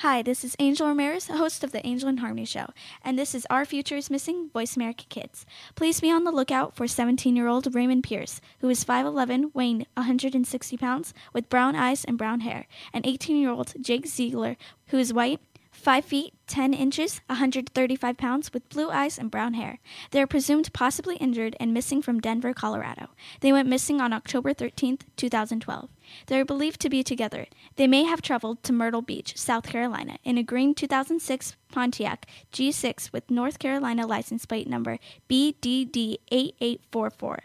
Hi, this is Angel Ramirez, host of the Angel and Harmony Show, and this is Our Future is Missing Voice America Kids. Please be on the lookout for 17 year old Raymond Pierce, who is 5'11, weighing 160 pounds, with brown eyes and brown hair, and 18 year old Jake Ziegler, who is white, 5 feet 10 inches, 135 pounds, with blue eyes and brown hair. They are presumed possibly injured and missing from Denver, Colorado. They went missing on October 13, 2012. They are believed to be together. They may have traveled to Myrtle Beach, South Carolina, in a green 2006 Pontiac G6 with North Carolina license plate number BDD8844.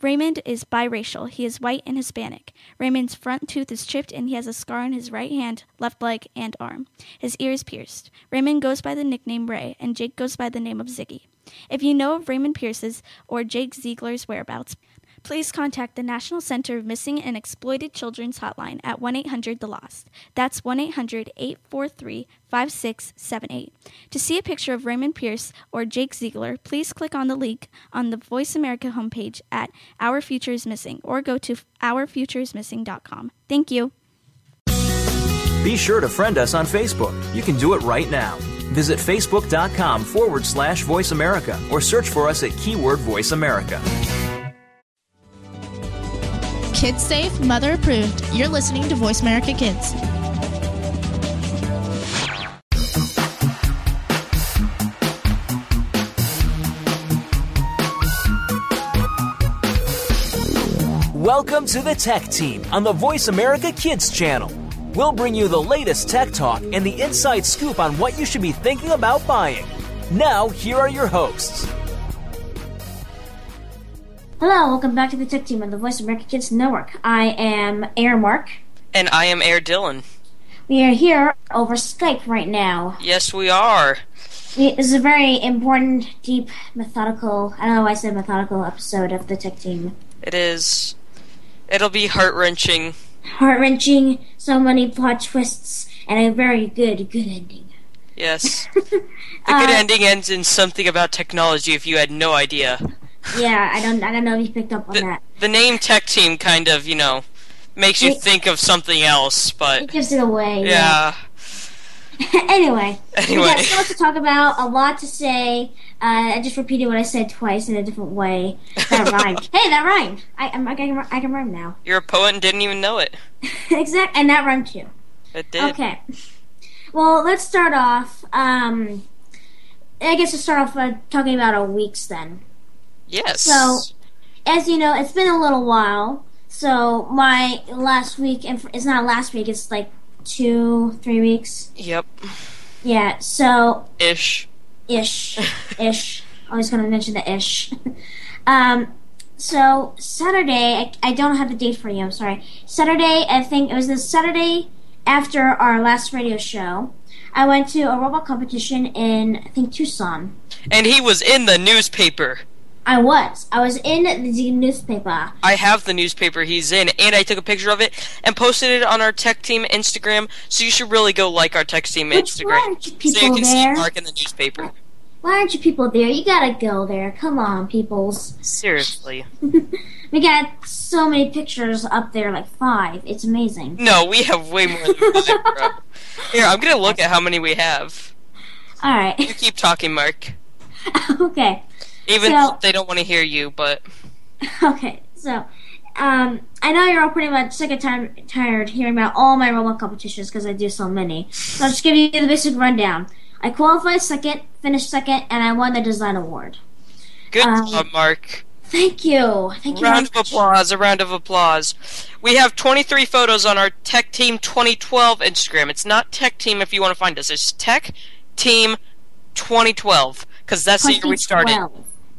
Raymond is biracial. He is white and Hispanic. Raymond's front tooth is chipped and he has a scar on his right hand, left leg, and arm. His ear is pierced. Raymond goes by the nickname Ray, and Jake goes by the name of Ziggy. If you know of Raymond Pierce's or Jake Ziegler's whereabouts, please contact the National Center of Missing and Exploited Children's Hotline at 1 800 The Lost. That's 1 800 843 5678. To see a picture of Raymond Pierce or Jake Ziegler, please click on the link on the Voice America homepage at Our Future is Missing or go to OurFutureIsMissing.com. Thank you. Be sure to friend us on Facebook. You can do it right now. Visit facebook.com forward slash voice America or search for us at keyword voice America. Kids safe, mother approved. You're listening to Voice America Kids. Welcome to the Tech Team on the Voice America Kids channel. We'll bring you the latest tech talk and the inside scoop on what you should be thinking about buying. Now, here are your hosts. Hello, welcome back to the Tech Team on the Voice of America Kids Network. I am Air Mark. And I am Air Dylan. We are here over Skype right now. Yes, we are. This is a very important, deep, methodical, I don't know why I said methodical episode of the Tech Team. It is. It'll be heart wrenching. Heart wrenching, so many plot twists, and a very good, good ending. Yes. the good Uh, ending ends in something about technology if you had no idea. Yeah, I don't, I don't know if you picked up on The, that. the name Tech Team kind of, you know, makes you It- think of something else, but It gives it away. yeah. anyway, we Anyway. got so much to talk about, a lot to say. Uh, I just repeated what I said twice in a different way. That rhymed. hey, that rhymed. I, I'm- I, can, I can rhyme now. You're a poet and didn't even know it. exactly, and that rhymed too. It did. Okay. Well, let's start off. Um, I guess to start off by talking about our weeks then. Yes. So, as you know, it's been a little while. So my last week, and it's not last week. It's like two, three weeks. Yep. Yeah. So Ish. ish, ish. Always gonna mention the ish. um, so Saturday, I, I don't have the date for you. I'm sorry. Saturday, I think it was the Saturday after our last radio show. I went to a robot competition in I think Tucson. And he was in the newspaper. I was. I was in the newspaper. I have the newspaper he's in, and I took a picture of it and posted it on our Tech Team Instagram. So you should really go like our Tech Team Which Instagram, aren't you so people you can there? see Mark in the newspaper. Why aren't you people there? You gotta go there. Come on, peoples. Seriously. We got so many pictures up there, like five. It's amazing. No, we have way more than five, bro. Here, I'm gonna look at how many we have. All right. You keep talking, Mark. okay. Even So- they don't want to hear you, but Okay, so um, I know you're all pretty much sick and tired, tired hearing about all my robot competitions because I do so many. So I'll just give you the basic rundown. I qualified second, finished second, and I won the design award. good Um, job, Mark. Thank you. Thank you. Round of applause, a round of applause. We have 23 photos on our Tech Team 2012 Instagram. It's not Tech Team if you want to find us. It's Tech Team 2012 because that's the year we started.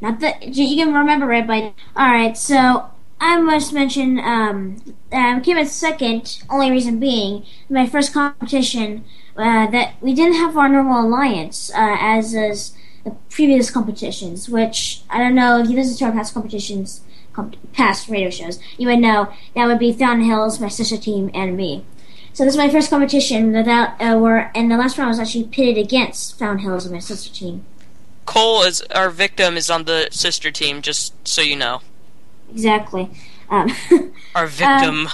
2012. Not the you can remember it by. All right, so I must mention um, I came in second. Only reason being my first competition uh, that we didn't have our normal alliance uh, as as the previous competitions. Which I don't know if you listen to our past competitions, comp- past radio shows, you would know that would be Fountain Hills, my sister team, and me. So this is my first competition without uh, and the last round was actually pitted against Fountain Hills and my sister team. Cole is our victim is on the sister team, just so you know. Exactly. Um, Our victim.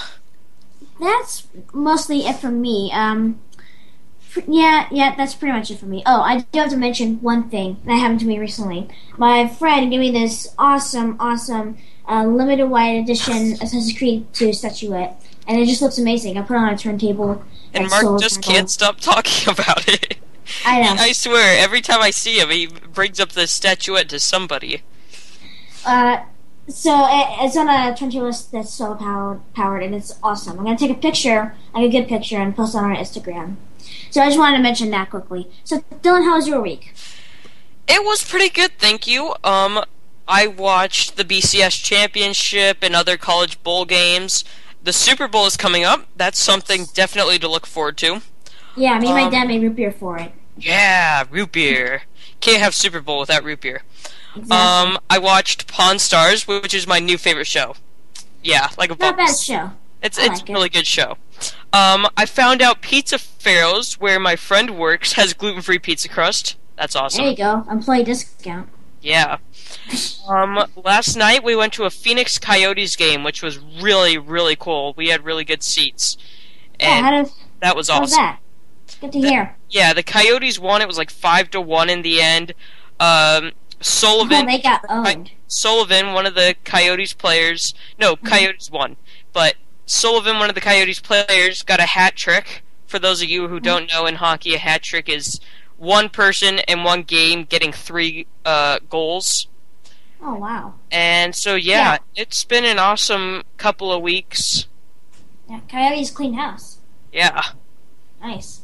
that's mostly it for me. Um, yeah, yeah, that's pretty much it for me. Oh, I do have to mention one thing that happened to me recently. My friend gave me this awesome, awesome uh, limited white edition Assassin's Creed 2 statuette, and it just looks amazing. I put it on a turntable. And Mark just can't stop talking about it. I know. I swear, every time I see him, he brings up the statuette to somebody. Uh, so it, it's on a turntable that's solar powered, powered, and it's awesome. I'm gonna take a picture, like a good picture, and post it on our Instagram. So I just wanted to mention that quickly. So Dylan, how was your week? It was pretty good, thank you. Um, I watched the BCS championship and other college bowl games. The Super Bowl is coming up. That's something definitely to look forward to. Yeah, me and my Um, dad made root beer for it. Yeah, root beer. Can't have Super Bowl without root beer. Exactly. Um, I watched Pawn Stars, which is my new favorite show. Yeah, like a Not a bad show. It's I it's like a it. really good show. Um, I found out Pizza Pharaohs, where my friend works, has gluten free pizza crust. That's awesome. There you go. Employee discount. Yeah. Um, last night we went to a Phoenix Coyotes game, which was really, really cool. We had really good seats, Yeah, how does that was how was awesome. that? Good to That- hear. Yeah, the Coyotes won. It was like five to one in the end. Um, Oh, Sullivan, they got owned. Sullivan, one of the Coyotes players. No, Mm-hmm. Coyotes won, but Sullivan, one of the Coyotes players, got a hat trick. For those of you who Mm-hmm. don't know, in hockey, a hat trick is one person in one game getting three uh, goals. Oh wow. And so, yeah, Yeah. it's been an awesome couple of weeks. Yeah, Coyotes clean house. Yeah, Nice.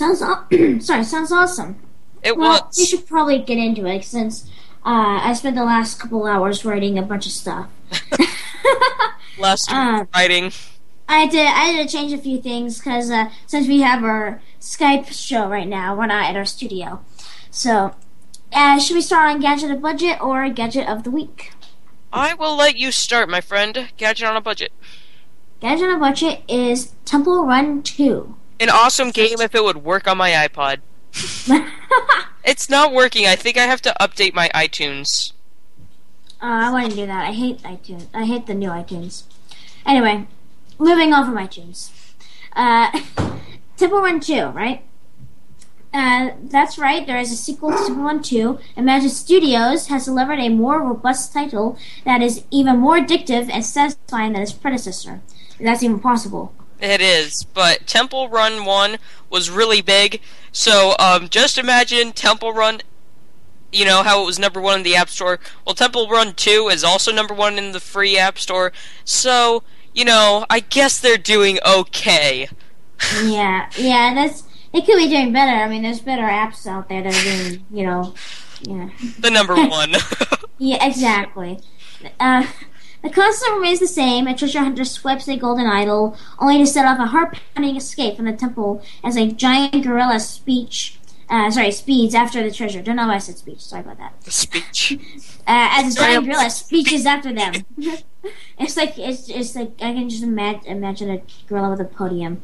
Sounds sorry. Sounds awesome. it Well, we should probably get into it since uh, I spent the last couple hours writing a bunch of stuff. Last uh, writing. I did. I had to change a few things because uh, since we have our Skype show right now, we're not at our studio. So, uh, should we start on gadget of budget or gadget of the week? I will let you start, my friend. Gadget on a budget. Gadget of budget is Temple Run Two. An awesome game if it would work on my iPod. It's not working. I think I have to update my iTunes. Uh, I wouldn't do that. I hate iTunes. I hate the new iTunes. Anyway, moving on from iTunes. Uh, Temple Run 2, right? Uh, that's right. There is a sequel to Temple Run 2. Imangi Studios has delivered a more robust title that is even more addictive and satisfying than its predecessor. If that's even possible. It is, but Temple Run 1 was really big. So, um, just imagine Temple Run, you know, how it was number one in the App Store. Well, Temple Run 2 is also number one in the free App Store. So, you know, I guess they're doing okay. Yeah, yeah. That's they could be doing better. I mean, there's better apps out there that are doing, you know, yeah. The number one. Yeah, exactly. Uh, the concept remains the same. A treasure hunter swipes a golden idol, only to set off a heart-pounding escape from the temple as a giant gorilla speech. Uh, sorry, speeds after the treasure. Don't know why I said speech. Sorry about that. Speech. Uh, as a giant gorilla speeches after them. it's like it's it's like I can just imagine imagine a gorilla with a podium,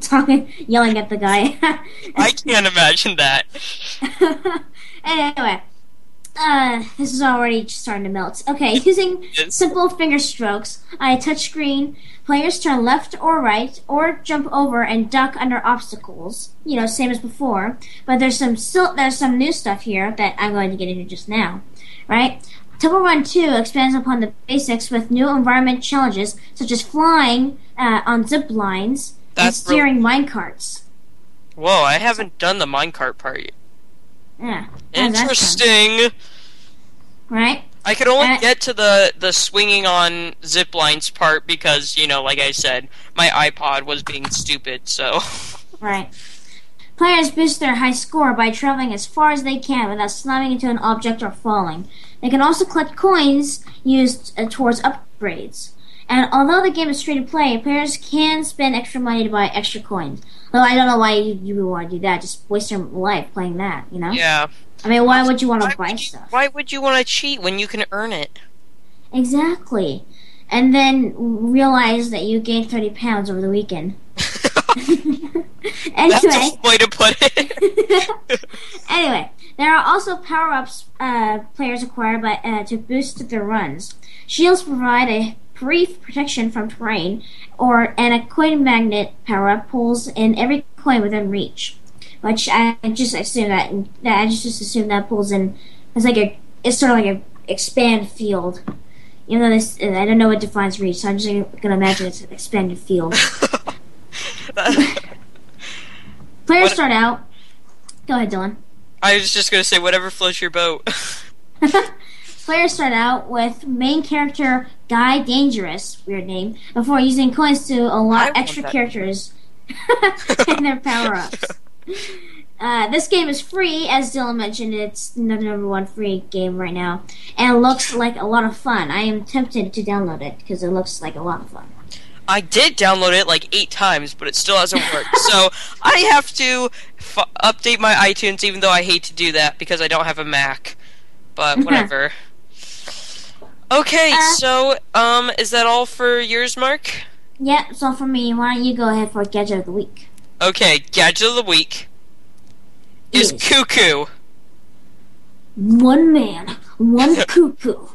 talking, yelling at the guy. I can't imagine that. anyway, uh, this is already starting to melt. Okay, using simple finger strokes on a touchscreen, players turn left or right, or jump over and duck under obstacles. You know, same as before. But there's some still there's some new stuff here that I'm going to get into just now. Right? Temple Run 2 expands upon the basics with new environment challenges such as flying uh, on zip lines and That's real- steering minecarts. Whoa, I haven't done the minecart part yet. Yeah. that? Interesting. Right? I could only Uh, get to the the swinging on zip lines part because you know, like I said, my iPod was being stupid. So Right. Players boost their high score by traveling as far as they can without slamming into an object or falling. They can also collect coins used uh, towards upgrades. And although the game is free to play, players can spend extra money to buy extra coins. Though I don't know why you, you would want to do that. Just waste your life playing that, you know? yeah, I mean, why would you want why to buy you, stuff? why would you want to cheat when you can earn it? Exactly. And then realize that you gained 30 pounds over the weekend. That's anyway. a way to put it. anyway, there are also power ups uh, players acquire by, uh, to boost their runs. Shields provide a brief protection from terrain, or and a coin magnet power up pulls in every coin within reach. Which I just assume that, that I just, just assume that pulls in it's like a it's sort of like a expand field. Even though this I don't know what defines reach, so I'm just gonna imagine it's an expanded field. Players What- start out. Go ahead, Dylan. I was just gonna say whatever floats your boat. Players start out with main character Guy Dangerous, weird name, before using coins to unlock extra characters and their power ups. Uh, this game is free, as Dylan mentioned. It's the number one free game right now, and looks like a lot of fun. I am tempted to download it because it looks like a lot of fun. I did download it like eight times, but it still hasn't worked. so I have to f- update my iTunes, even though I hate to do that because I don't have a Mac. But whatever. Okay, Uh, so um, is that all for yours, Mark? Yep, Yeah, so for me, why don't you go ahead for gadget of the week? Okay, gadget of the week is Yes. Cookoo. One man, one cuckoo.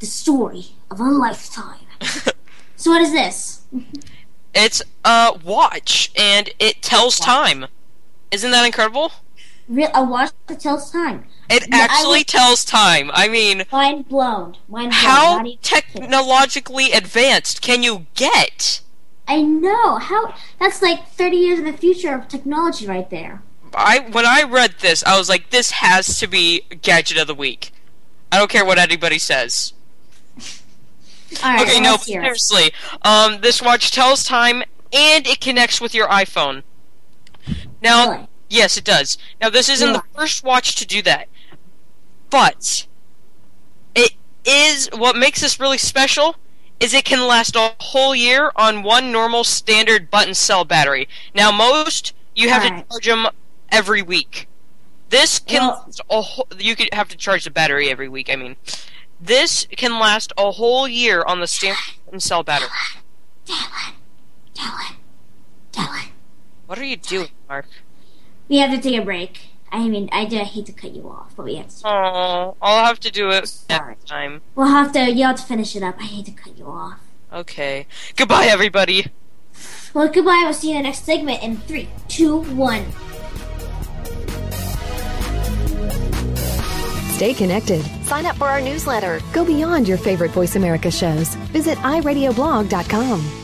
The story of a lifetime. So what is this? It's a watch, and it tells time. Isn't that incredible? Real a watch that tells time. It actually would- tells time. I mean, Mind blown. Mind blown. how technologically advanced can you get? I know. How that's like thirty years in the future of technology right there. I when I read this, I was like, this has to be gadget of the week. I don't care what anybody says. Okay, no, let's hear it. seriously. Um, this watch tells time and it connects with your iPhone. Now, Really? Yes, it does. Now, this isn't the first watch to do that, but it is what makes this really special. Is it can last a whole year on one normal standard button cell battery. Now, most you have Alright. to charge them every week. This can Well- last a whole, you could have to charge the battery every week. I mean, this can last a whole year on the standard button cell battery. Dylan, Dylan, Dylan. What are you doing, Mark? We have to take a break. I mean, I do hate to cut you off, but we have to. Oh, I'll have to do it Sorry. next time. We'll have to. You have to finish it up. I hate to cut you off. Okay. Goodbye, everybody. Well, goodbye. We'll see you in the next segment in three, two, one. Stay connected. Sign up for our newsletter. Go beyond your favorite Voice America shows. Visit iradioblog.com.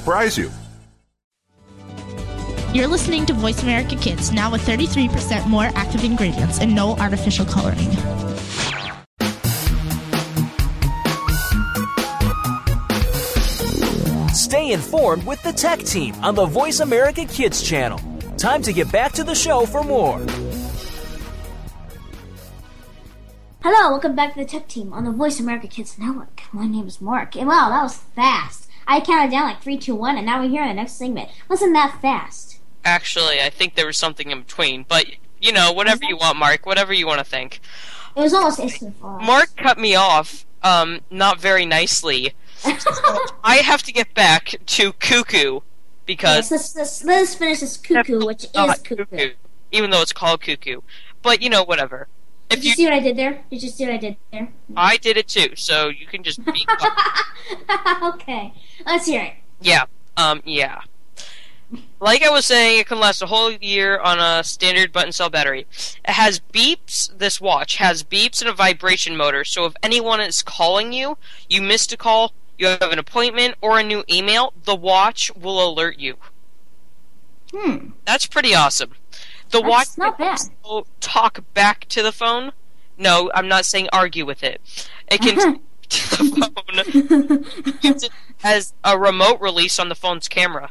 surprise you. You're listening to Voice America Kids, now with 33% more active ingredients and no artificial coloring. Stay informed with the Tech Team on the Voice America Kids channel. Time to get back to the show for more. Hello, welcome back to the Tech Team on the Voice America Kids Network. My name is Mark, and wow, that was fast. I counted down like three, two, one, and now we're here in the next segment. Wasn't that fast? Actually, I think there was something in between, but you know, whatever you want, Mark. Whatever you want to think. It was almost instant. Mark cut me off, um, not very nicely. I have to get back to Cookoo Yes, because let's, let's, let's finish this cuckoo, which is not cuckoo. even though it's called Cookoo. But you know, whatever. Did If you you, see what I did there? Did you see what I did there? I did it too, so you can just be. okay, let's hear it. Yeah. Um. Yeah. Like I was saying, it can last a whole year on a standard button cell battery. It has beeps. This watch has beeps and a vibration motor. So if anyone is calling you, you missed a call, you have an appointment or a new email, the watch will alert you. Hmm. That's pretty awesome. The watch not bad. talk back to the phone. No, I'm not saying argue with it. It can talk to the phone use it as a remote release on the phone's camera.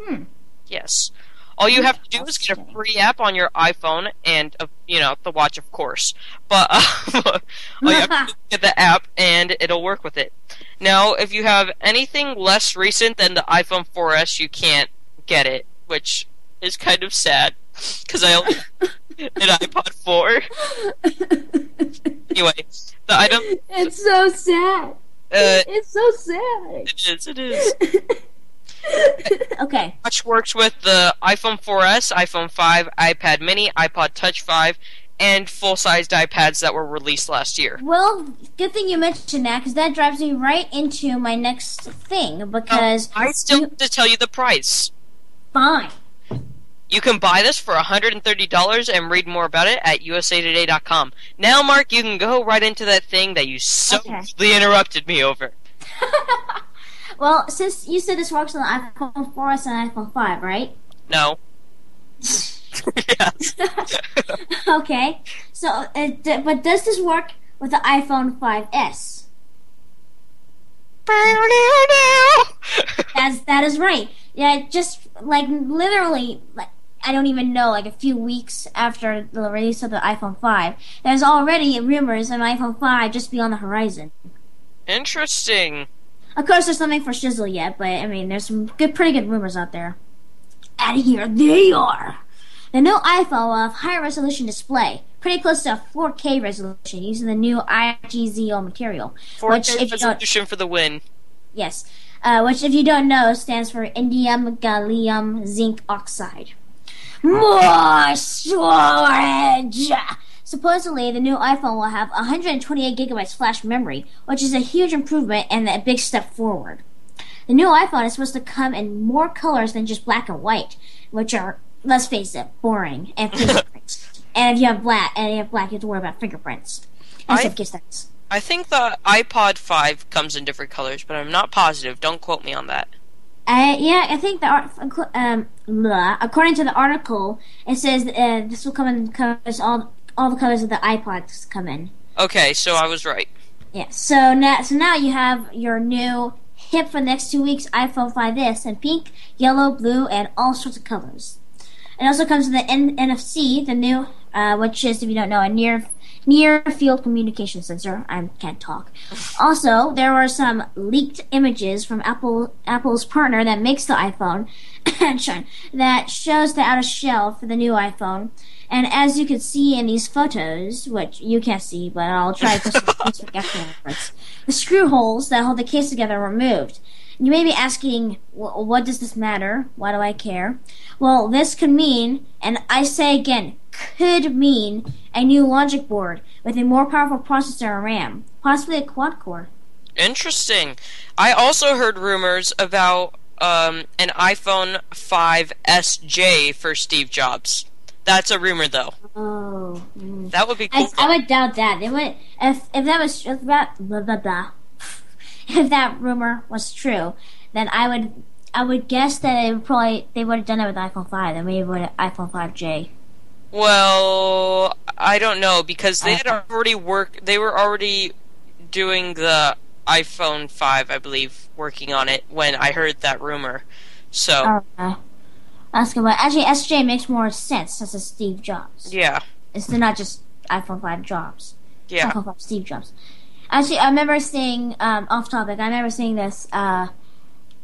Hmm. Yes. All you have to do is get a free app on your iPhone and, uh, you know, the watch, of course. But uh, all you have to do is get the app and it'll work with it. Now, if you have anything less recent than the iPhone 4S, you can't get it, which is kind of sad because I only an iPod 4. Anyway, the item It's so sad. uh, It's so sad. it is it is. okay. Watch works with the iPhone 4S, iPhone 5, iPad Mini, iPod Touch 5, and full-sized iPads that were released last year. Well, good thing you mentioned that because that drives me right into my next thing. Because I still you- have to tell you the price. fine. You can buy this for $130 and read more about it at usatoday.com. Now, Mark, you can go right into that thing that you so Okay. interrupted me over. Well, since you said this works on the iPhone 4S and iPhone 5, right? No. yes. okay. So, uh, d- but does this work with the iPhone 5S? That's that is right. Yeah, just like literally, like I don't even know, like a few weeks after the release of the iPhone 5, there's already rumors of an iPhone 5 just be on the horizon. Interesting. Of course, there's nothing for shizzle yet, but I mean, there's some good, pretty good rumors out there. And here they are. The new iPhone will have higher resolution display, pretty close to a 4K resolution, using the new IGZO material. 4K if resolution for the win. yes, uh, which if you don't know stands for indium gallium zinc oxide. More storage. Supposedly, the new iPhone will have 128 gigabytes flash memory, which is a huge improvement and a big step forward. The new iPhone is supposed to come in more colors than just black and white, which are, let's face it, boring and fingerprints. and if you have black, and you have black, you have to worry about fingerprints I- instead of kiss stats. I think the iPod 5 comes in different colors, but I'm not positive. Don't quote me on that. Uh, yeah, I think the art, um, blah, according to the article, it says uh, this will come in colors all all the colors of the iPods come in. Okay, so I was right. Yeah. So now, so now you have your new hip for the next two weeks iPhone 5s in pink, yellow, blue, and all sorts of colors. It also comes with the N- NFC, the new, uh, which is, if you don't know, a near near field communication sensor. I can't talk. Also, there were some leaked images from Apple Apple's partner that makes the iPhone that shows the outer shell for the new iPhone. And as you can see in these photos, which you can't see, but I'll try to post it on Facebook afterwards, the screw holes that hold the case together are removed. You may be asking, "Wh- what does this matter? Why do I care? Well, this could mean, and I say again, could mean a new logic board with a more powerful processor and RAM, possibly a quad core. Interesting. I also heard rumors about um, an iPhone 5SJ for Steve Jobs. That's a rumor, though. Oh, mm. That would be cool. I, I would doubt that. They would if if that was if that blah blah blah. If that rumor was true, then I would I would guess that it would probably they would have done it with iPhone five. Then maybe with iPhone five J. Well, I don't know because they had already work. They were already doing the iPhone 5, I believe, working on it when I heard that rumor. So oh, Okay. That's good. But actually, SJ makes more sense since it's Steve Jobs. yeah, It's not just iPhone five Jobs. yeah. iPhone 5 Steve Jobs. Actually, I remember seeing um, off topic. I remember seeing this uh,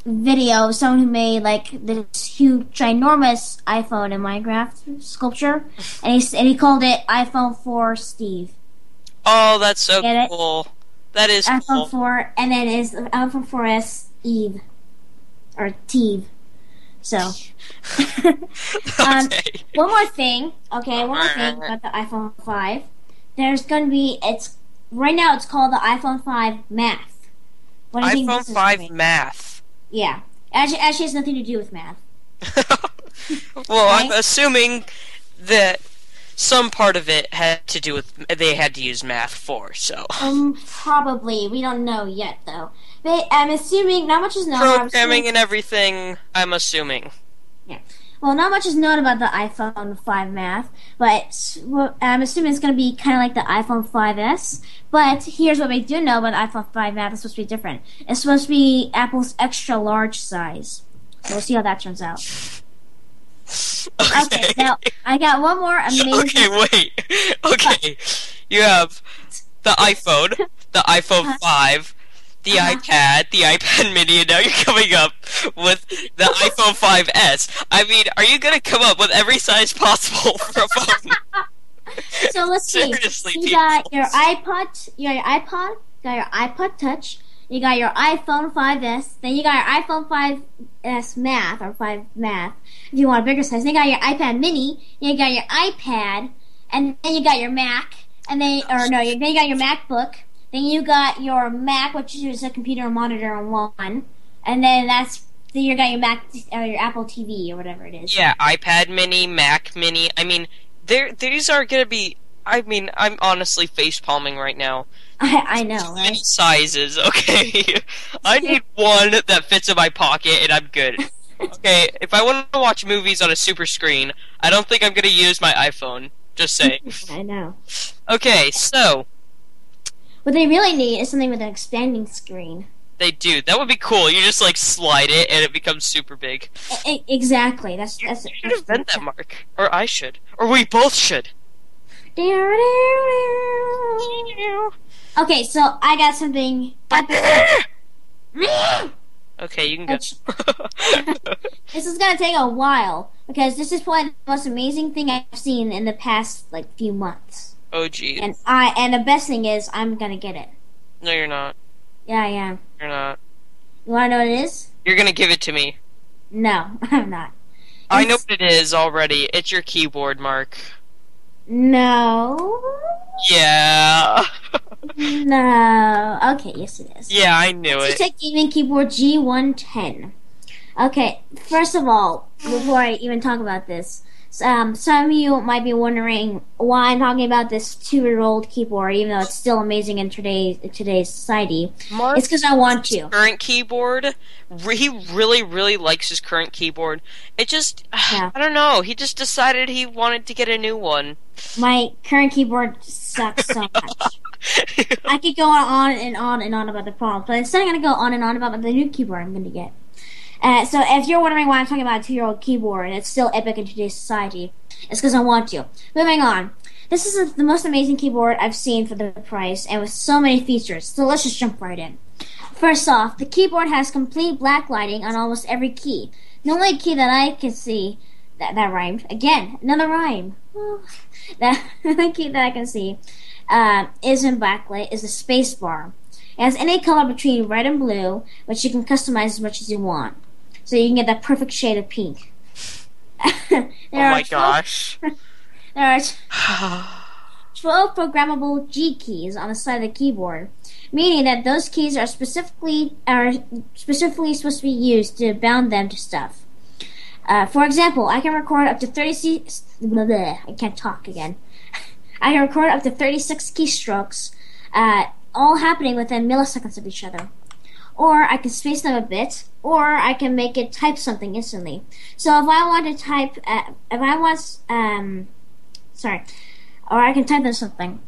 video of someone who made like this huge, ginormous iPhone in Minecraft sculpture, and he and he called it iPhone 4 Steve. Oh, that's so Get it? cool. That is iPhone cool. 4, and then is iPhone 4S Eve or Teve. So, um, one more thing. Okay, one more thing about the iPhone 5. There's going to be it's right now. It's called the iPhone 5 Math. What do you think iPhone this is 5 gonna? Math. Yeah, actually, actually, has nothing to do with math. well, I'm assuming that some part of it had to do with they had to use math for. So Um, probably. We don't know yet, though. But I'm assuming not much is known. I'm programming and everything. I'm assuming. Well, not much is known about the iPhone 5 math, but I'm assuming it's going to be kind of like the iPhone 5S. But here's what we do know about the iPhone 5 math. It's supposed to be different. It's supposed to be Apple's extra large size. So we'll see how that turns out. Okay. Okay, now I got one more amazing. okay, wait. Okay, you have the iPhone, the iPhone uh-huh. 5, the Uh-huh. iPad, the iPad Mini, and now you're coming up with the iPhone 5S. I mean, are you gonna come up with every size possible for a phone? So let's see. Seriously, you people. got your iPod, you got your iPod, you got your iPod Touch, you got your iPhone 5S, then you got your iPhone 5S Math or 5 Math if you want a bigger size. Then you got your iPad Mini, you got your iPad, and then you got your Mac, and then or no, you- then you got your MacBook, then you got your Mac, which is a computer and monitor in one, and then that's then you got your Mac or your Apple TV or whatever it is. Yeah, iPad Mini, Mac Mini. I mean, there these are gonna be. I mean, I'm honestly face palming right now. I, I know, right? sizes, okay? I need one that fits in my pocket, and I'm good. Okay, if I want to watch movies on a super screen, I don't think I'm gonna use my iPhone. Just saying. I know. Okay, so What they really need is something with an expanding screen. they do. That would be cool. You just like slide it, and it becomes super big. E- exactly. That's You that's. should invent that, Mark, or I should, or we both should. Okay, so I got something. Okay, you can go. this is gonna take a while because this is probably the most amazing thing I've seen in the past like few months. Oh, geez. And I and the best thing is I'm gonna get it. No, you're not. Yeah, I am. You're not. You wanna know what it is? You're gonna give it to me. No, I'm not. I know what it is already. It's your keyboard, Mark. No. Yeah. No. Okay, yes it is. yeah, I knew Let's it. take gaming keyboard G110. Okay, first of all, before I even talk about this, um, some of you might be wondering why I'm talking about this two-year-old keyboard, even though it's still amazing in today's today's society. Mark, It's because I want to. current keyboard. He really, really likes his current keyboard. It just, Yeah. I don't know. He just decided he wanted to get a new one. My current keyboard sucks so much. I could go on and on and on about the problem, but instead I'm going to go on and on about the new keyboard I'm going to get. Uh, so if you're wondering why I'm talking about a two-year-old keyboard it's still epic in today's society, it's because I want to. Moving on. This is the most amazing keyboard I've seen for the price and with so many features. So let's just jump right in. First off, the keyboard has complete backlighting on almost every key. The only key that I can see that that rhymed again, another rhyme. that the key that I can see uh, is in backlit is the space bar. It has any color between red and blue, which you can customize as much as you want. So you can get that perfect shade of pink. oh my 12 gosh. There are 12 programmable G keys on the side of the keyboard, meaning that those keys are specifically are specifically supposed to be used to bound them to stuff. Uh, for example, I can record up to 36. Blah, blah, I can't talk again. I can record up to 36 keystrokes, uh, all happening within milliseconds of each other. Or I can space them a bit, or I can make it type something instantly. So if I want to type, uh, if I want, um, sorry, or I can type in something.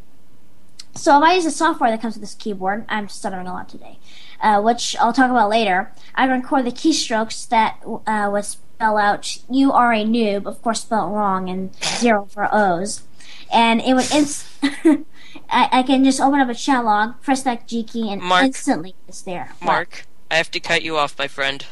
So if I use the software that comes with this keyboard, I'm stuttering a lot today, uh, which I'll talk about later. I record the keystrokes that uh, would spell out "you are a noob," of course spelled wrong, and zero for O's, and it would. Ins- I, I can just open up a chat log, press that G key, and Mark. instantly it's there. Mark, I have to cut you off, my friend.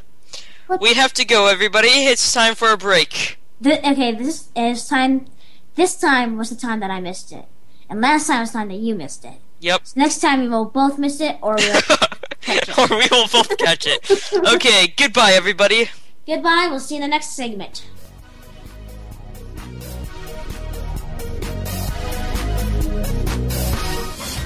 What? We have to go, everybody. It's time for a break. Th- okay, this is time. This time was the time that I missed it, and last time was the time that you missed it. Yep. So next time we will both miss it, or we'll. or we will both catch it. Okay, goodbye, everybody. Goodbye. We'll see you in the next segment.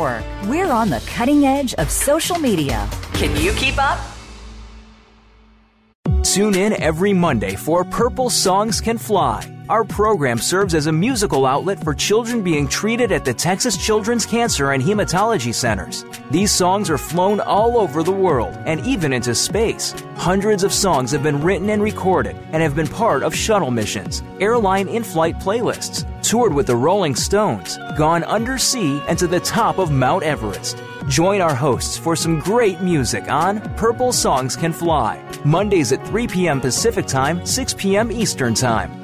Network. We're on the cutting edge of social media. Can you keep up? Tune in every Monday for Purple Songs Can Fly. Our program serves as a musical outlet for children being treated at the Texas Children's Cancer and Hematology Centers. These songs are flown all over the world and even into space. Hundreds of songs have been written and recorded and have been part of shuttle missions, airline in flight playlists, toured with the Rolling Stones, gone undersea and to the top of Mount Everest. Join our hosts for some great music on Purple Songs Can Fly, Mondays at 3 p.m. Pacific Time, 6 p.m. Eastern Time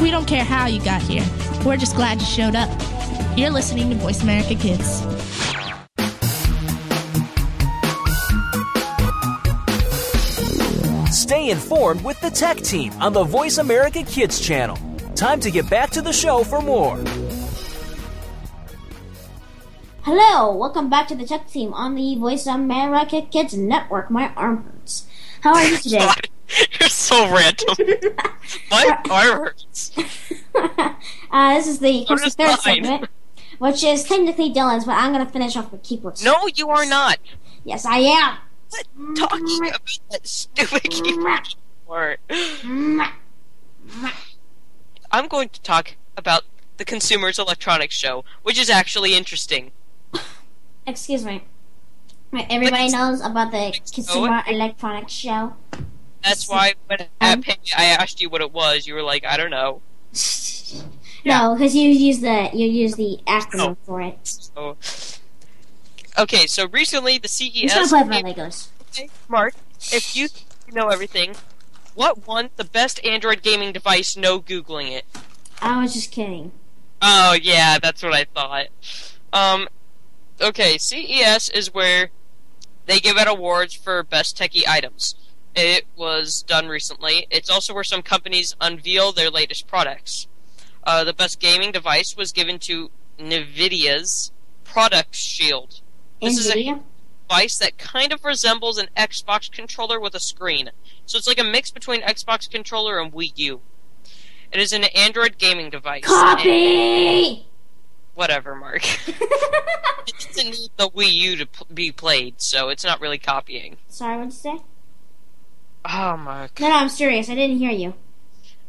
We don't care how you got here. We're just glad you showed up. You're listening to Voice America Kids. Stay informed with the Tech Team on the Voice America Kids channel. Time to get back to the show for more. Hello, welcome back to the Tech Team on the Voice America Kids Network. My arm hurts. How are you today? So random. My arm hurts. uh, this is the, the third mine. segment, which is technically Dylan's, but I'm going to finish off with keyboards. No, you are not. Yes, I am. Talking about that stupid keyboard. word. I'm going to talk about the Consumers Electronics Show, which is actually interesting. Excuse me. Everybody knows about the Consumer Electronics Show. That's why when Um, I I asked you what it was, you were like, I don't know. No, because you use the you use the acronym Oh. for it. So, okay, so recently the CES. I'm play with my Legos. Okay, Mark, if you know everything, what won the best Android gaming device? No googling it. I was just kidding. Oh yeah, that's what I thought. Um, okay, CES is where they give out awards for best techie items. It was done recently. It's also where some companies unveil their latest products. Uh, the best gaming device was given to Nvidia's Project Shield. This is a device that kind of resembles an Xbox controller with a screen. So it's like a mix between Xbox controller and Wii U. It is an Android gaming device. And- Copy. whatever, Mark. it doesn't need the Wii U to p- be played, so it's not really copying. Sorry, what'd you say? Oh, Mark. No, no, I'm serious. I didn't hear you.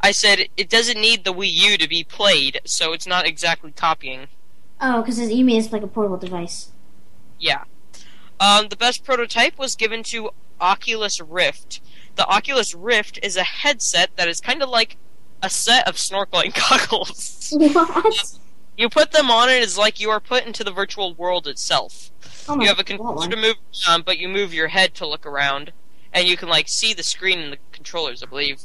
I said it doesn't need the Wii U to be played, so it's not exactly copying. Oh, because you mean it's like a portable device. Yeah. Um, the best prototype was given to Oculus Rift. The Oculus Rift is a headset that is kind of like a set of snorkeling goggles. What? You put them on, and it's like you are put into the virtual world itself. Oh you have a God. controller to move around, but you move your head to look around, and you can like see the screen and the controllers. I believe.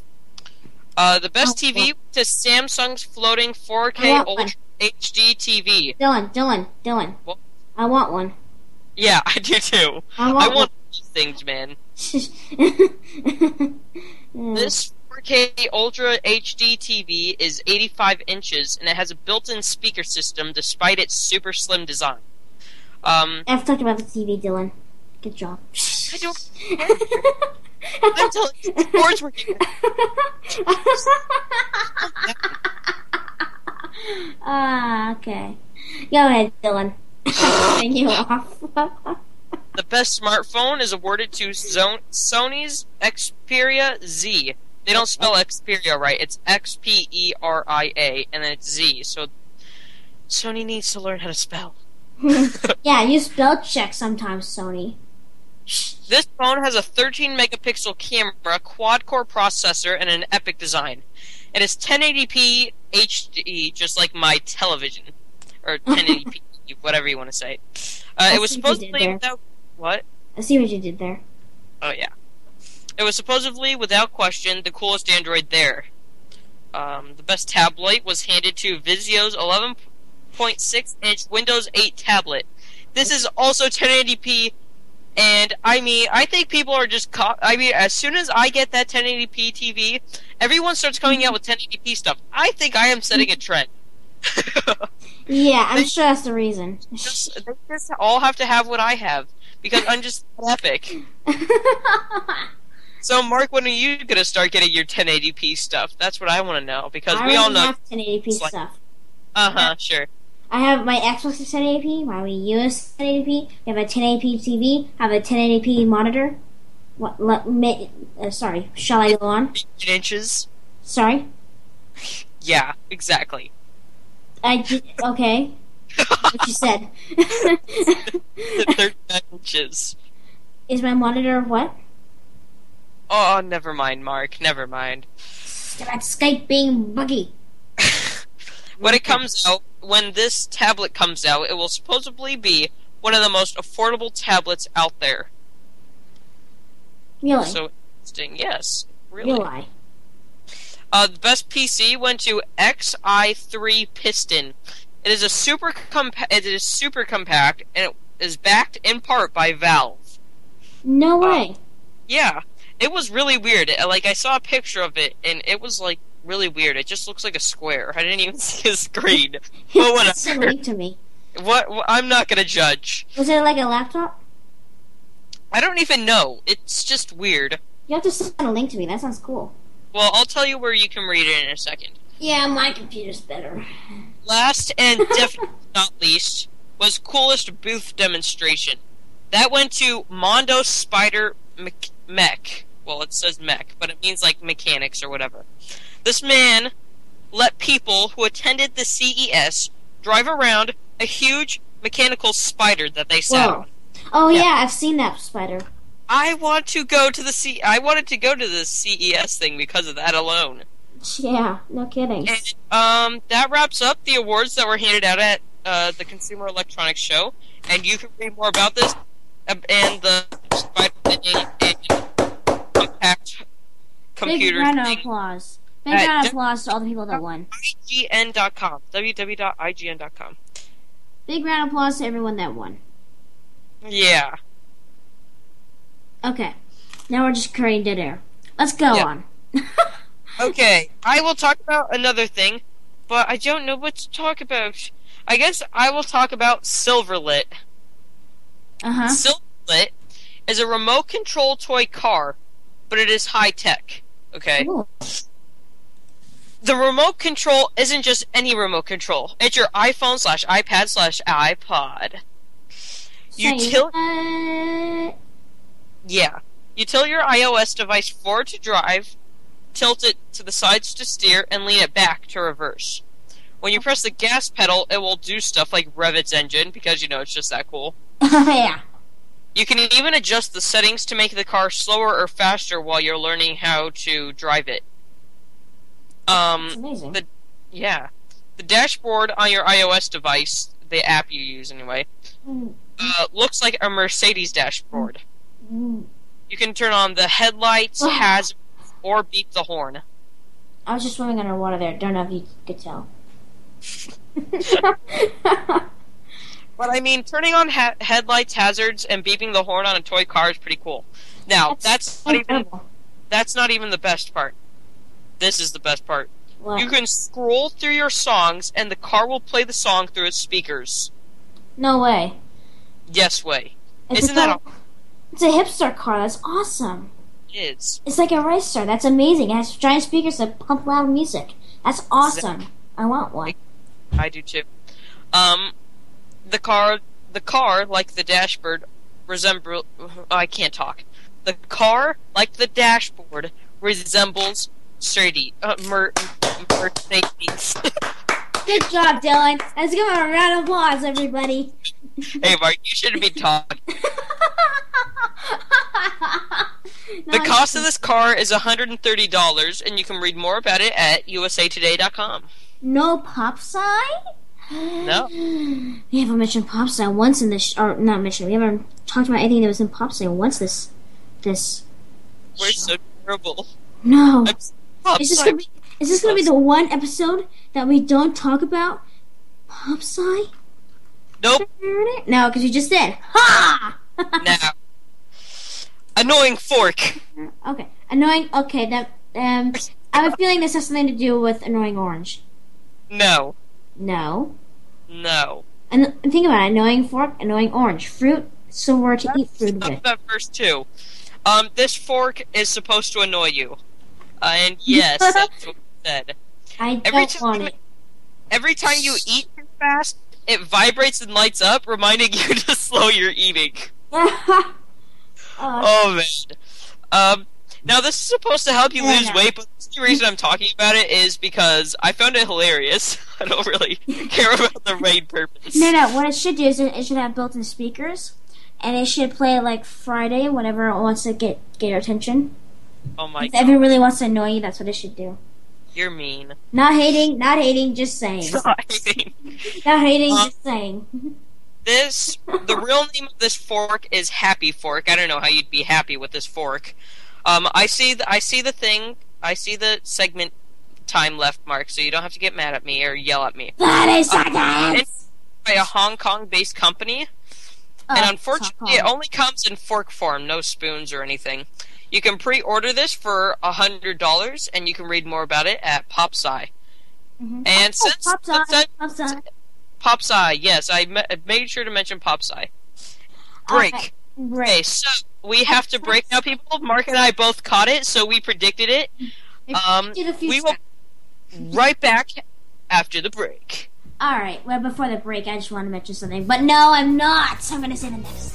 Uh, the best Oh, TV to Samsung's floating 4K I want Ultra. HD TV. Dylan, Dylan, Dylan. What? I want one. Yeah, I do too. I I want want these things, man. This 4K Ultra HD TV is 85 inches, and it has a built-in speaker system despite its super slim design. Um, I've talked about the TV, Dylan. Good job. I don't. I'm telling you, the boards were Ah, okay. Go ahead, Dylan. You off. The best smartphone is awarded to Sony's Xperia Z. They don't spell Xperia right. It's X P E R I A, and then it's Z. So Sony needs to learn how to spell. yeah, you spell check sometimes, Sony. This phone has a 13 megapixel camera, quad core processor, and an epic design. It is 1080p HD, just like my television, or 1080p, whatever you want to say. Uh, it was see what you supposedly without what? I see what you did there. Oh yeah. It was supposedly, without question, the coolest Android there. Um, the best tablet was handed to Vizio's 11.6 inch Windows 8 tablet. This is also 1080p, and I mean, I think people are just. Co- I mean, as soon as I get that 1080p TV, everyone starts coming out with 1080p stuff. I think I am setting a trend. Yeah, I'm sure that's the reason. just, they just all have to have what I have because I'm just epic. So, Mark, when are you gonna start getting your 1080p stuff? That's what I want to know because I we all know. have 1080p It's like- stuff. Uh huh. Sure. I have my Xbox is 1080p, my Wii U is 1080p. I have a 1080p TV. I have a 1080p monitor. What? Let me. Uh, sorry. Shall I go on? 13 inches. Sorry. Yeah. Exactly. I did, okay. what you said. 39 inches. is my monitor what? Oh, never mind, Mark. Never mind. About Skype being buggy. When it comes out, when this tablet comes out, it will supposedly be one of the most affordable tablets out there. Really? So interesting. Yes. Really. Really? Uh, the best PC went to XI3 Piston. It is a super compa- It is super compact, and it is backed in part by Valve. No way. Yeah, it was really weird. Uh, Like I saw a picture of it, and it was like really weird. It just looks like a square. I didn't even see a screen. but Send a whatever. link to me. What? what- I'm not gonna judge. Was it like a laptop? I don't even know. It's just weird. You have to send a link to me. That sounds cool. Well, I'll tell you where you can read it in a second. Yeah, my computer's better. Last and definitely not least was coolest booth demonstration. That went to Mondo Spider Mech. Well, it says mech, but it means like mechanics or whatever. This man let people who attended the CES drive around a huge mechanical spider that they sat Whoa. on. Oh Yeah. yeah, I've seen that spider. I want to go to the C. I wanted to go to the CES thing because of that alone. Yeah, no kidding. And um, that wraps up the awards that were handed out at uh, the Consumer Electronics Show. And you can read more about this uh, and the spider thing and compact Big computer of thing. applause. Big Alright, round of d- applause to all the people that won. IGN.com. www.ign.com. Big round of applause to everyone that won. Yeah. Okay, now we're just creating dead air. Let's go Yeah. on. Okay, I will talk about another thing, but I don't know what to talk about. I guess I will talk about Silverlit. Uh huh. Silverlit is a remote control toy car, but it is high tech. Okay? The remote control isn't just any remote control. It's your iPhone slash iPad slash iPod. You tilt yeah. You tilt your iOS device forward to drive, tilt it to the sides to steer, and lean it back to reverse. When you press the gas pedal, it will do stuff like rev its engine because you know it's just that cool. yeah. You can even adjust the settings to make the car slower or faster while you're learning how to drive it. Um, It's amazing. the yeah, the dashboard on your iOS device, the app you use anyway, Mm, uh, looks like a Mercedes dashboard. mm. You can turn on the headlights, Wow. hazards, or beep the horn. I was just swimming underwater there. Don't know if you could tell. But I mean, turning on ha- headlights, hazards, and beeping the horn on a toy car is pretty cool. Now, that's, not even that's not even the best part. This is the best part. What? You can scroll through your songs, and the car will play the song through its speakers. No way. Yes, way. It's Isn't a, that It's a hipster car. That's awesome. It is. It's like a racer. That's amazing. It has giant speakers that pump loud music. That's awesome. I want one. I do too. Um, the car the car, like the dashboard, resemble. I can't talk. The car, like the dashboard, resembles Mercedes. Uh, Mer- Mercedes. Good job, Dylan. Let's give him a round of applause, everybody. hey, Mark, you shouldn't be talking. The cost of this car is $130, and you can read more about it at usatoday.com. No PopSci? No. We haven't mentioned PopSci once in this, sh- or not mentioned. We haven't talked about anything that was in PopSci once this, this. We're so terrible. No. I'm pop Is this gonna be? Is this gonna be the one episode that we don't talk about PopSci? Nope. No, because you just did. Ha! Now. Annoying fork. Okay, annoying. Okay, that um, I have a feeling this has something to do with annoying orange. No. No. No. And think about it: annoying fork, annoying orange, fruit, somewhere to eat food Stop with. that first two. Um, this fork is supposed to annoy you. Uh, and yes, that's what said. I Every don't time- want it. Every time you eat too fast, it vibrates and lights up, reminding you to slow your eating. uh, Oh man. Um, now this is supposed to help you lose weight, but the reason I'm talking about it is because I found it hilarious. I don't really care about the main purpose. no, no. What it should do is it, it should have built-in speakers, and it should play like Friday whenever it wants to get get your attention. Oh my If god, everyone really wants to annoy you, that's what it should do. you're mean. Not hating, not hating, just saying. Not hating, Uh, just saying. this the real name of this fork is Hapifork. I don't know how you'd be happy with this fork. Um, I see the I see the thing. I see the segment time left mark, so you don't have to get mad at me or yell at me. Thirty It's seconds. by a Hong Kong-based company. Oh, and unfortunately, it only comes in fork form, no spoons or anything. You can pre-order this for a hundred dollars, and you can read more about it at PopSci. Mhm. And Oh, since Pop Sign, since- PopSci, yes, I ma- made sure to mention PopSci. Break. Okay, Okay, so we have to break now, people. Mark and I both caught it, so we predicted it. Um, Do the few we will right back after the break. All right. Well, before the break, I just want to mention something, but no, I'm not. I'm going to say the next.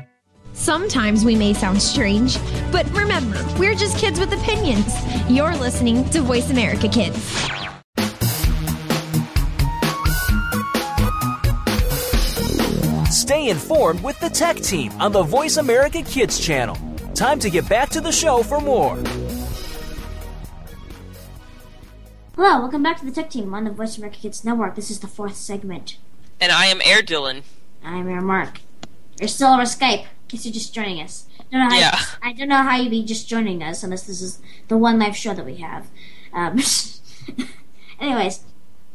Sometimes we may sound strange, but remember, we're just kids with opinions. You're listening to Voice America Kids. Stay informed with the Tech Team on the Voice America Kids channel. Time to get back to the show for more. Hello, welcome back to the Tech Team on the Voice America Kids Network. This is the fourth segment. And I am Air Dylan. I'm Air Mark. You're still over Skype, in case you're just joining us. Don't know how Yeah. I don't know how you'd be just joining us unless this is the one live show that we have. Um, anyways,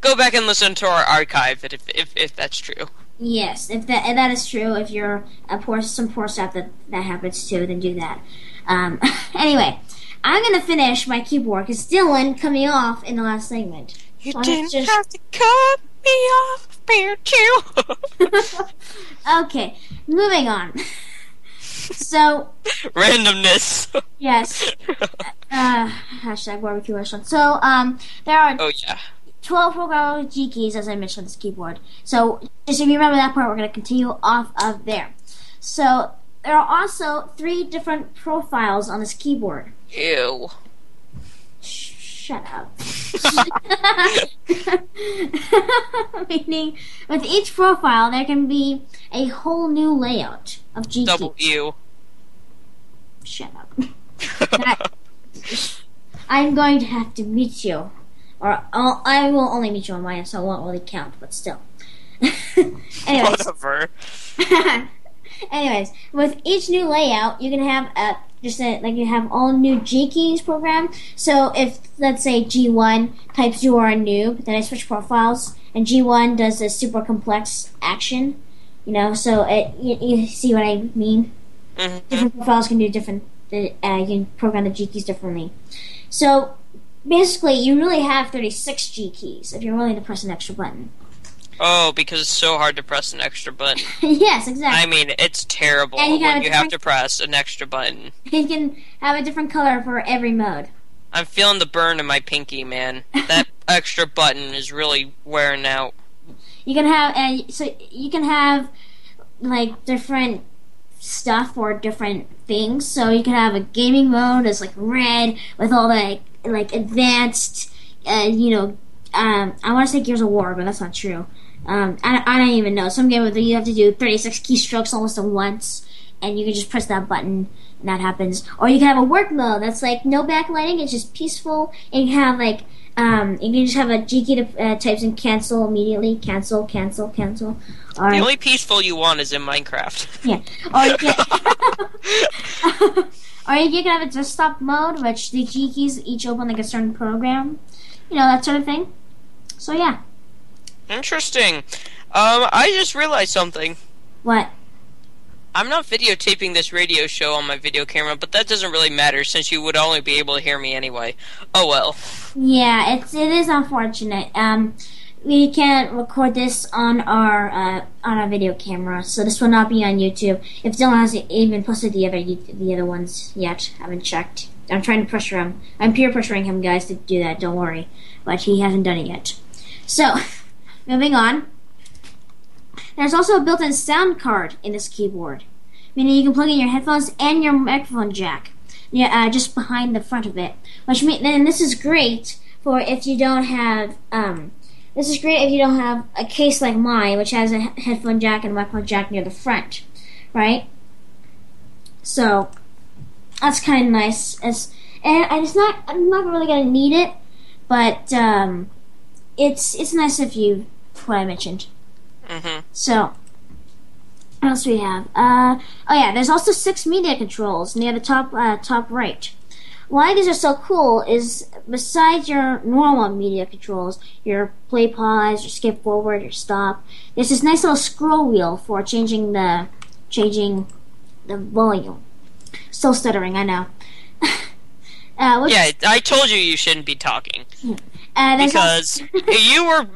go back and listen to our archive if if, if that's true. Yes, if that if that is true, if you're a poor some poor stuff that that happens to, then do that. Um, anyway, I'm gonna finish my keyboard because Dylan cut me off in the last segment. You So didn't just- have to cut me off, you. Okay, moving on. So Randomness. yes, uh, hashtag barbecue restaurant. So um, there are Oh yeah. 12 programmable G keys, as I mentioned on this keyboard. So, just if you remember that part, we're going to continue off of there. So, there are also three different profiles on this keyboard. Ew. Shut up. Meaning, with each profile, there can be a whole new layout of G keys. Double U. Shut up. That- I'm going to have to meet you. Or I'll, I will only meet you on mine, so it won't really count, but still. Anyways. Whatever. Anyways, with each new layout, you can have a just a, like you have all new G keys program. So if let's say G1 types you are a noob, then I switch profiles, and G1 does a super complex action. You know, so it you, you see what I mean. Mhm. Different profiles can do different. Uh, you can program the G keys differently. So basically, you really have 36 G keys if you're willing to press an extra button. Oh, because it's so hard to press an extra button. yes, exactly. I mean, it's terrible And you when you have to press an extra button. You can have a different color for every mode. I'm feeling the burn in my pinky, man. That extra button is really wearing out. You can have and so you can have like different stuff or different things. So you can have a gaming mode that's like red with all the like advanced, uh, you know, um, I want to say Gears of War, but that's not true. Um, I, I don't even know. Some game where you have to do 36 keystrokes almost at once, and you can just press that button and that happens. Or you can have a work mode that's like no backlighting, it's just peaceful, and you have like um, you can just have a G key to, uh, types in cancel immediately, cancel, cancel, cancel. Or The only peaceful you want is in Minecraft. yeah, or you can, or you can have a desktop mode, which the G keys each open like a certain program, you know that sort of thing. So yeah, Interesting. Um, I just realized something. what? I'm not videotaping this radio show on my video camera, but that doesn't really matter since you would only be able to hear me anyway. Oh well. Yeah, it's it is unfortunate. Um, we can't record this on our uh, on our video camera, so this will not be on YouTube. If Dylan hasn't even posted the other the other ones yet, I haven't checked. I'm trying to pressure him. I'm peer pressuring him, guys, to do that. Don't worry, but he hasn't done it yet. So, moving on. There's also a built-in sound card in this keyboard, meaning you can plug in your headphones and your microphone jack. Yeah, uh, just behind the front of it. Which mean, then this is great for if you don't have. Um, this is great if you don't have a case like mine, which has a headphone jack and a microphone jack near the front, right? So that's kind of nice. As and and it's not. I'm not really gonna need it, but um, it's it's nice if you what I mentioned. Mm-hmm. So, what else do we have? Uh, oh yeah, there's also six media controls near the top uh, top right. Why these are so cool is besides your normal media controls, your play pause, your skip forward, your stop, there's this nice little scroll wheel for changing the changing the volume. Still stuttering, I know. uh, Yeah, I told you you shouldn't be talking uh, because you were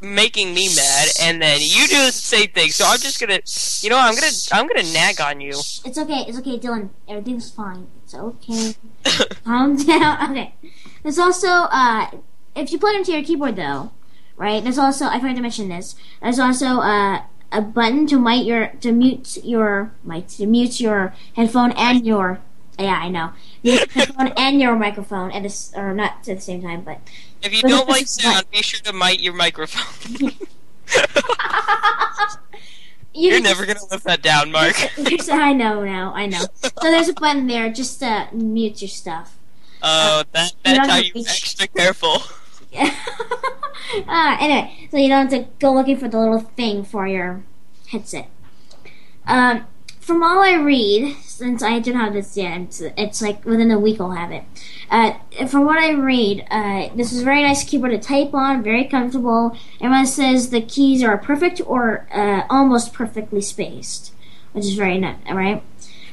making me mad, and then you do the same thing. So I'm just gonna, you know, I'm gonna, I'm gonna nag on you. It's okay. It's okay, Dylan. Everything's fine. It's okay. Calm down. Okay. There's also uh, if you plug into your keyboard though, right? There's also I forgot to mention this. There's also uh, a button to mute your to mute your mic to mute your headphone and your yeah I know your headphone and your microphone at this or not at the same time, but If you don't like sound, be sure to mute your microphone. you You're can never gonna lift that down, Mark. I know now. I know. So there's a button there just to mute your stuff. Oh, that you don't that's how you to- extra careful. uh, anyway, so you don't have to go looking for the little thing for your headset. Um, from all I read, since I don't have this yet, it's, it's like within a week I'll have it. Uh, from what I read, uh, this is a very nice keyboard to type on, very comfortable. Everyone says the keys are perfect or uh, almost perfectly spaced, which is very nice, right?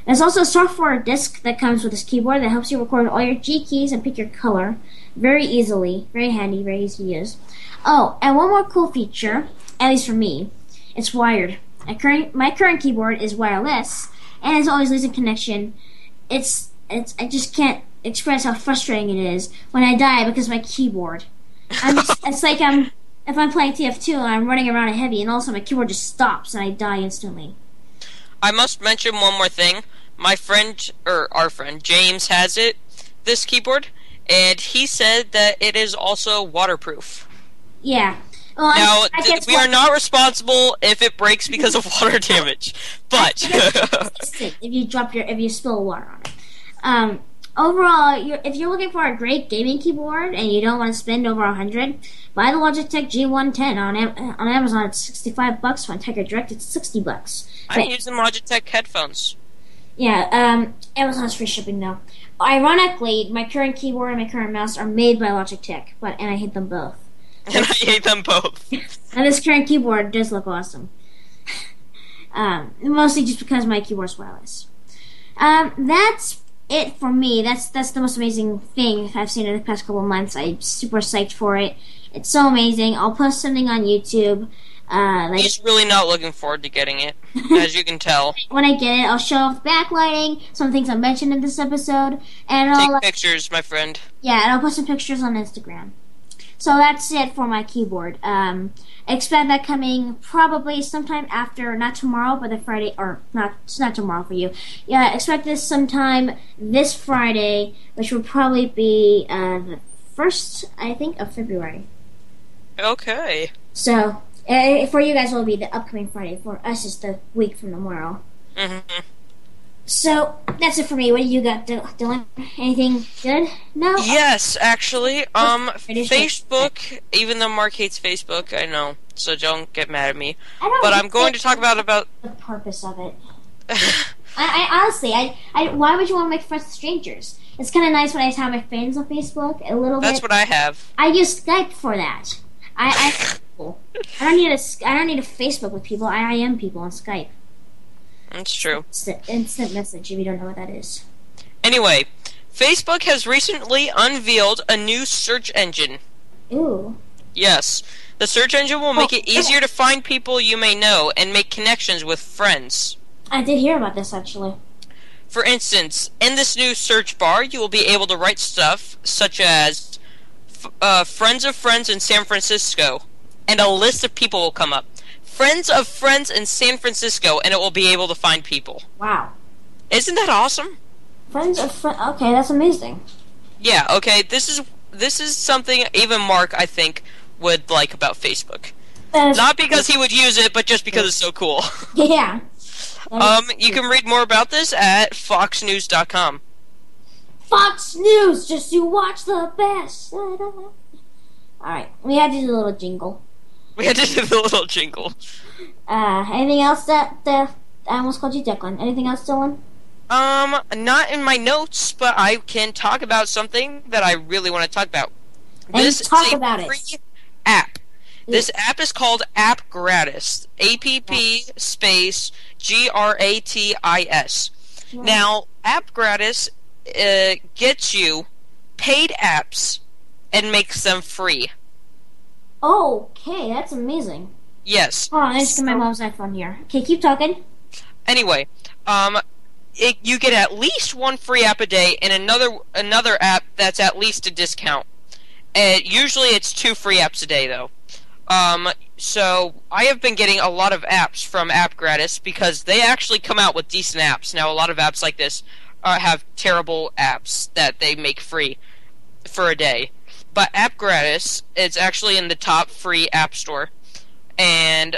There's also a software disk that comes with this keyboard that helps you record all your G keys and pick your color very easily. Very handy, very easy to use. Oh, and one more cool feature, at least for me, it's wired. Current, my current keyboard is wireless and it's always losing connection. It's it's I just can't express how frustrating it is when I die because of my keyboard. I'm just, it's like I'm if I'm playing TF2 and I'm running around a heavy and also my keyboard just stops and I die instantly. I must mention one more thing. My friend or our friend James has it this keyboard and he said that it is also waterproof. Yeah. Well, now, I, I th- we are not responsible if it breaks because of water damage, but if you drop your if you spill water on it. Um, overall, you're, if you're looking for a great gaming keyboard and you don't want to spend over a hundred, buy the Logitech G110 on on Amazon. It's sixty five bucks. On Tiger Direct, it's sixty bucks. I'm but, using Logitech headphones. Yeah, um, Amazon's free shipping though. Ironically, my current keyboard and my current mouse are made by Logitech, but and I hate them both. And I hate them both. and this current keyboard does look awesome. um, mostly just because my keyboard's wireless. Um, that's it for me. That's that's the most amazing thing I've seen in the past couple months. I'm super psyched for it. It's so amazing. I'll post something on YouTube. Uh, like, He's really not looking forward to getting it, as you can tell. when I get it, I'll show off the backlighting, some things I mentioned in this episode, and Take I'll take pictures, my friend. Yeah, and I'll put some pictures on Instagram. So that's it for my keyboard. Um, expect that coming probably sometime after, not tomorrow, but the Friday, or not, it's not tomorrow for you. Yeah, expect this sometime this Friday, which will probably be uh, the first, I think, of February. Okay. So uh, for you guys, it will be the upcoming Friday. For us, it's the week from tomorrow. Mm-hmm. So that's it for me. What do you got, Dylan? Anything good? No. Yes, actually. Um, Facebook. Even though Mark hates Facebook, I know. So don't get mad at me. but I'm going to talk about about the purpose of it. I, I, honestly, I, I, why would you want to make friends with strangers? It's kind of nice when I have my friends on Facebook. A little That's bit. what I have. I use Skype for that. I, I, I don't need a, I don't need a Facebook with people. I, I am people on Skype. That's true. It's Instant, instant message if you don't know what that is. Anyway, Facebook has recently unveiled a new search engine. Ooh. Yes. The search engine will make oh, it easier to find people you may know and make connections with friends. I did hear about this actually. For instance, in this new search bar, you will be able to write stuff such as uh, friends of friends in San Francisco, and a list of people will come up friends of friends in San Francisco, and it will be able to find people. Wow. Isn't that awesome? Friends of friends. Okay, that's amazing. Yeah. Okay. This is this is something even Mark I think would like about Facebook. Not because he would use it, but just because it's so cool. Yeah. um, you can read more about this at foxnews.com. Fox News, just you watch the best. All right, we had to do a little jingle. We had to do the little jingle. Uh, anything else that, that I almost called you Declan? Anything else, Dylan? Um, not in my notes, but I can talk about something that I really want to talk about. And this talk is a about free it. app. This app is called App Gratis. A P P space G R A T I S. Now, App Gratis uh, gets you paid apps and makes them free. Okay, that's amazing. Yes. Oh, I just get my mom's iPhone here. Okay, keep talking. Anyway, um, it, you get at least one free app a day, and another another app that's at least a discount. And usually, it's two free apps a day, though. Um, so I have been getting a lot of apps from App Gratis because they actually come out with decent apps. Now, a lot of apps like this uh, have terrible apps that they make free for a day. But App Gratis, it's actually in the top free app store, and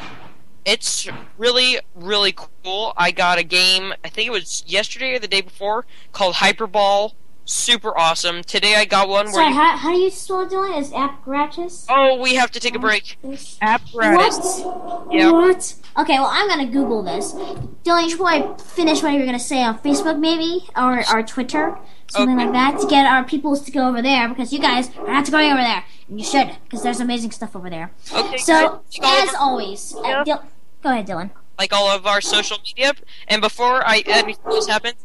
it's really really cool. I got a game, I think it was yesterday or the day before, called Hyperball super awesome. Today I got one where Sorry, you, how, how do you spell doing Dylan? Is apparatus? oh, we have to take a break. Apparatus. What? Yep. What? Okay, well, I'm gonna Google this. Dylan, you should probably finish what you were gonna say on Facebook, maybe, or, or Twitter, something like that, to get our peoples to go over there, because you guys are not going over there. And you should, because there's amazing stuff over there. Okay, So, as always, uh, Dil- go ahead, Dylan. like all of our social media. And before I anything else happens,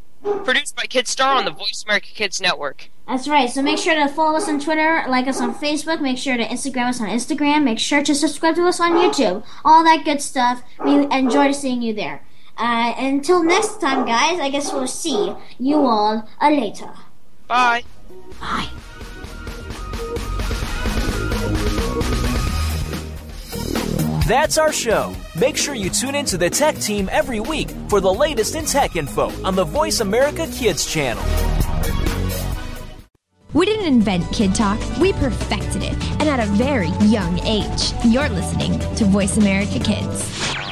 produced by Kidstar on the Voice America Kids Network. That's right. So make sure to follow us on Twitter, like us on Facebook, make sure to Instagram us on Instagram, make sure to subscribe to us on YouTube. All that good stuff. We enjoy seeing you there. Uh, until next time, guys, I guess we'll see you all uh, later. Bye. Bye. That's our show. Make sure you tune in to the Tech Team every week for the latest in tech info on the Voice America Kids channel. We didn't invent Kid Talk, we perfected it, and at a very young age. You're listening to Voice America Kids.